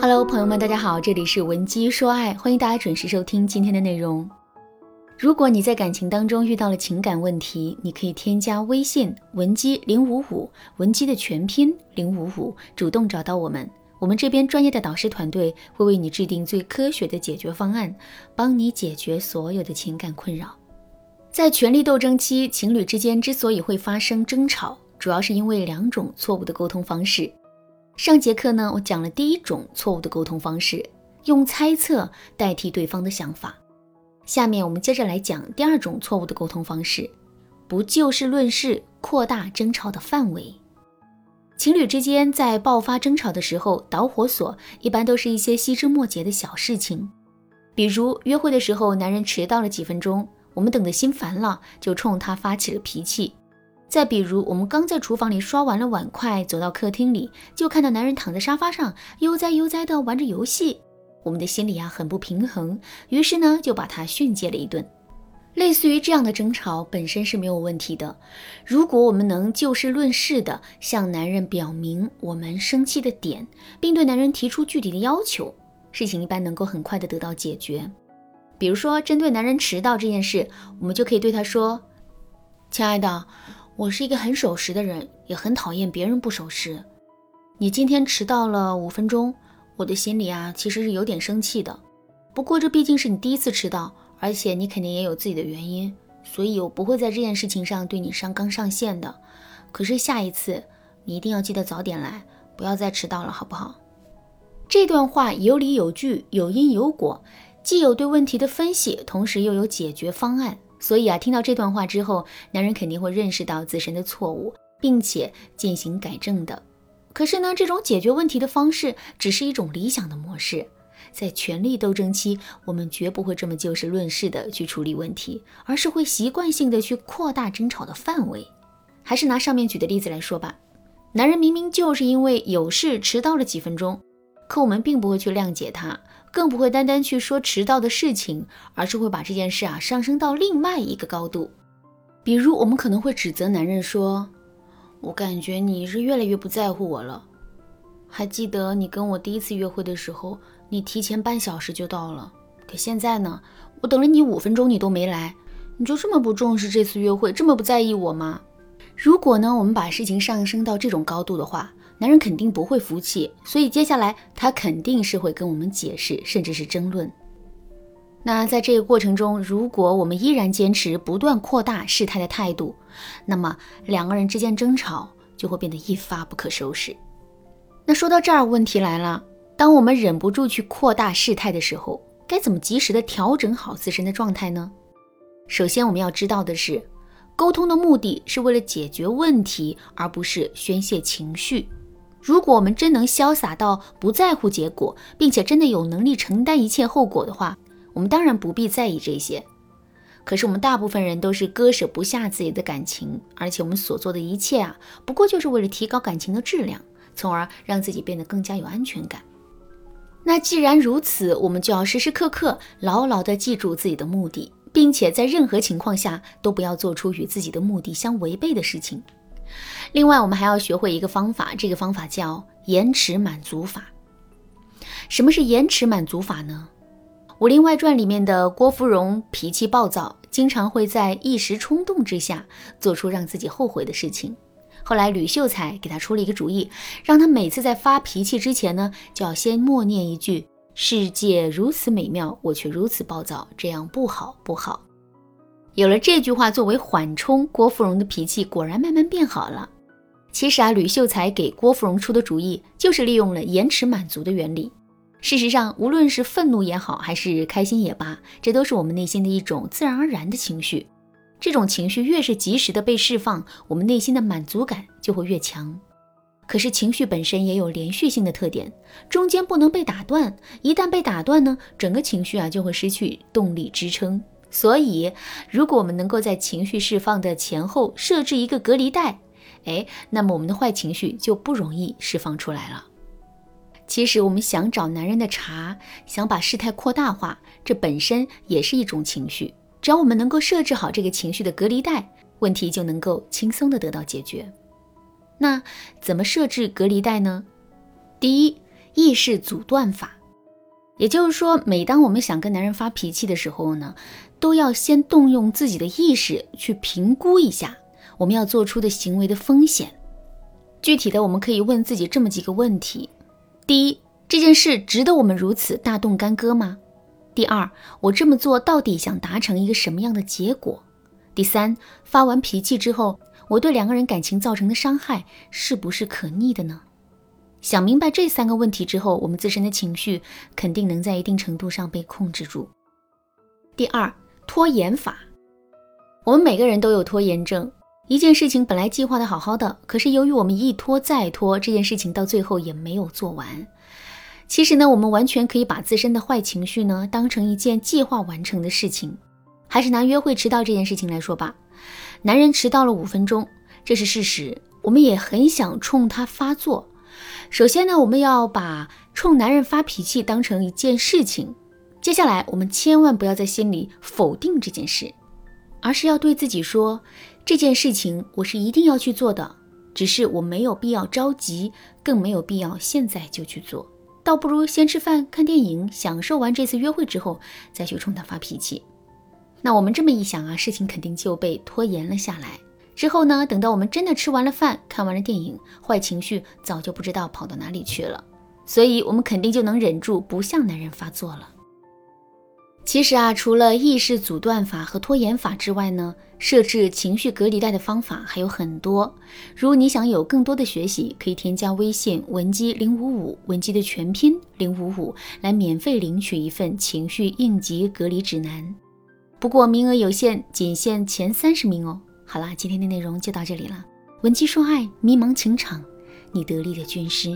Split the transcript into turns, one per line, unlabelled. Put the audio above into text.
Hello，朋友们，大家好，这里是文姬说爱，欢迎大家准时收听今天的内容。如果你在感情当中遇到了情感问题，你可以添加微信文姬零五五，文姬的全拼零五五，主动找到我们，我们这边专业的导师团队会为你制定最科学的解决方案，帮你解决所有的情感困扰。在权力斗争期，情侣之间之所以会发生争吵，主要是因为两种错误的沟通方式。上节课呢，我讲了第一种错误的沟通方式，用猜测代替对方的想法。下面我们接着来讲第二种错误的沟通方式，不就事论事，扩大争吵的范围。情侣之间在爆发争吵的时候，导火索一般都是一些细枝末节的小事情，比如约会的时候，男人迟到了几分钟，我们等得心烦了，就冲他发起了脾气。再比如，我们刚在厨房里刷完了碗筷，走到客厅里，就看到男人躺在沙发上，悠哉悠哉地玩着游戏。我们的心里啊很不平衡，于是呢就把他训诫了一顿。类似于这样的争吵本身是没有问题的，如果我们能就事论事的向男人表明我们生气的点，并对男人提出具体的要求，事情一般能够很快的得到解决。比如说，针对男人迟到这件事，我们就可以对他说：“亲爱的。”我是一个很守时的人，也很讨厌别人不守时。你今天迟到了五分钟，我的心里啊其实是有点生气的。不过这毕竟是你第一次迟到，而且你肯定也有自己的原因，所以我不会在这件事情上对你上纲上线的。可是下一次你一定要记得早点来，不要再迟到了，好不好？这段话有理有据，有因有果，既有对问题的分析，同时又有解决方案。所以啊，听到这段话之后，男人肯定会认识到自身的错误，并且进行改正的。可是呢，这种解决问题的方式只是一种理想的模式，在权力斗争期，我们绝不会这么就事论事的去处理问题，而是会习惯性的去扩大争吵的范围。还是拿上面举的例子来说吧，男人明明就是因为有事迟到了几分钟，可我们并不会去谅解他。更不会单单去说迟到的事情，而是会把这件事啊上升到另外一个高度。比如，我们可能会指责男人说：“我感觉你是越来越不在乎我了。还记得你跟我第一次约会的时候，你提前半小时就到了。可现在呢，我等了你五分钟，你都没来，你就这么不重视这次约会，这么不在意我吗？”如果呢，我们把事情上升到这种高度的话，男人肯定不会服气，所以接下来他肯定是会跟我们解释，甚至是争论。那在这个过程中，如果我们依然坚持不断扩大事态的态度，那么两个人之间争吵就会变得一发不可收拾。那说到这儿，问题来了：当我们忍不住去扩大事态的时候，该怎么及时的调整好自身的状态呢？首先，我们要知道的是，沟通的目的是为了解决问题，而不是宣泄情绪。如果我们真能潇洒到不在乎结果，并且真的有能力承担一切后果的话，我们当然不必在意这些。可是我们大部分人都是割舍不下自己的感情，而且我们所做的一切啊，不过就是为了提高感情的质量，从而让自己变得更加有安全感。那既然如此，我们就要时时刻刻牢牢地记住自己的目的，并且在任何情况下都不要做出与自己的目的相违背的事情。另外，我们还要学会一个方法，这个方法叫延迟满足法。什么是延迟满足法呢？《武林外传》里面的郭芙蓉脾气暴躁，经常会在一时冲动之下做出让自己后悔的事情。后来吕秀才给他出了一个主意，让他每次在发脾气之前呢，就要先默念一句：“世界如此美妙，我却如此暴躁，这样不好，不好。”有了这句话作为缓冲，郭芙蓉的脾气果然慢慢变好了。其实啊，吕秀才给郭芙蓉出的主意就是利用了延迟满足的原理。事实上，无论是愤怒也好，还是开心也罢，这都是我们内心的一种自然而然的情绪。这种情绪越是及时的被释放，我们内心的满足感就会越强。可是情绪本身也有连续性的特点，中间不能被打断。一旦被打断呢，整个情绪啊就会失去动力支撑。所以，如果我们能够在情绪释放的前后设置一个隔离带，哎，那么我们的坏情绪就不容易释放出来了。其实，我们想找男人的茬，想把事态扩大化，这本身也是一种情绪。只要我们能够设置好这个情绪的隔离带，问题就能够轻松的得到解决。那怎么设置隔离带呢？第一，意识阻断法。也就是说，每当我们想跟男人发脾气的时候呢，都要先动用自己的意识去评估一下我们要做出的行为的风险。具体的，我们可以问自己这么几个问题：第一，这件事值得我们如此大动干戈吗？第二，我这么做到底想达成一个什么样的结果？第三，发完脾气之后，我对两个人感情造成的伤害是不是可逆的呢？想明白这三个问题之后，我们自身的情绪肯定能在一定程度上被控制住。第二，拖延法，我们每个人都有拖延症。一件事情本来计划的好好的，可是由于我们一拖再拖，这件事情到最后也没有做完。其实呢，我们完全可以把自身的坏情绪呢当成一件计划完成的事情。还是拿约会迟到这件事情来说吧，男人迟到了五分钟，这是事实，我们也很想冲他发作。首先呢，我们要把冲男人发脾气当成一件事情。接下来，我们千万不要在心里否定这件事，而是要对自己说，这件事情我是一定要去做的，只是我没有必要着急，更没有必要现在就去做。倒不如先吃饭、看电影，享受完这次约会之后，再去冲他发脾气。那我们这么一想啊，事情肯定就被拖延了下来。之后呢，等到我们真的吃完了饭、看完了电影，坏情绪早就不知道跑到哪里去了。所以，我们肯定就能忍住不向男人发作了。其实啊，除了意识阻断法和拖延法之外呢，设置情绪隔离带的方法还有很多。如果你想有更多的学习，可以添加微信文姬零五五，文姬的全拼零五五，来免费领取一份情绪应急隔离指南。不过名额有限，仅限前三十名哦。好啦，今天的内容就到这里了。文姬说爱，迷茫情场，你得力的军师。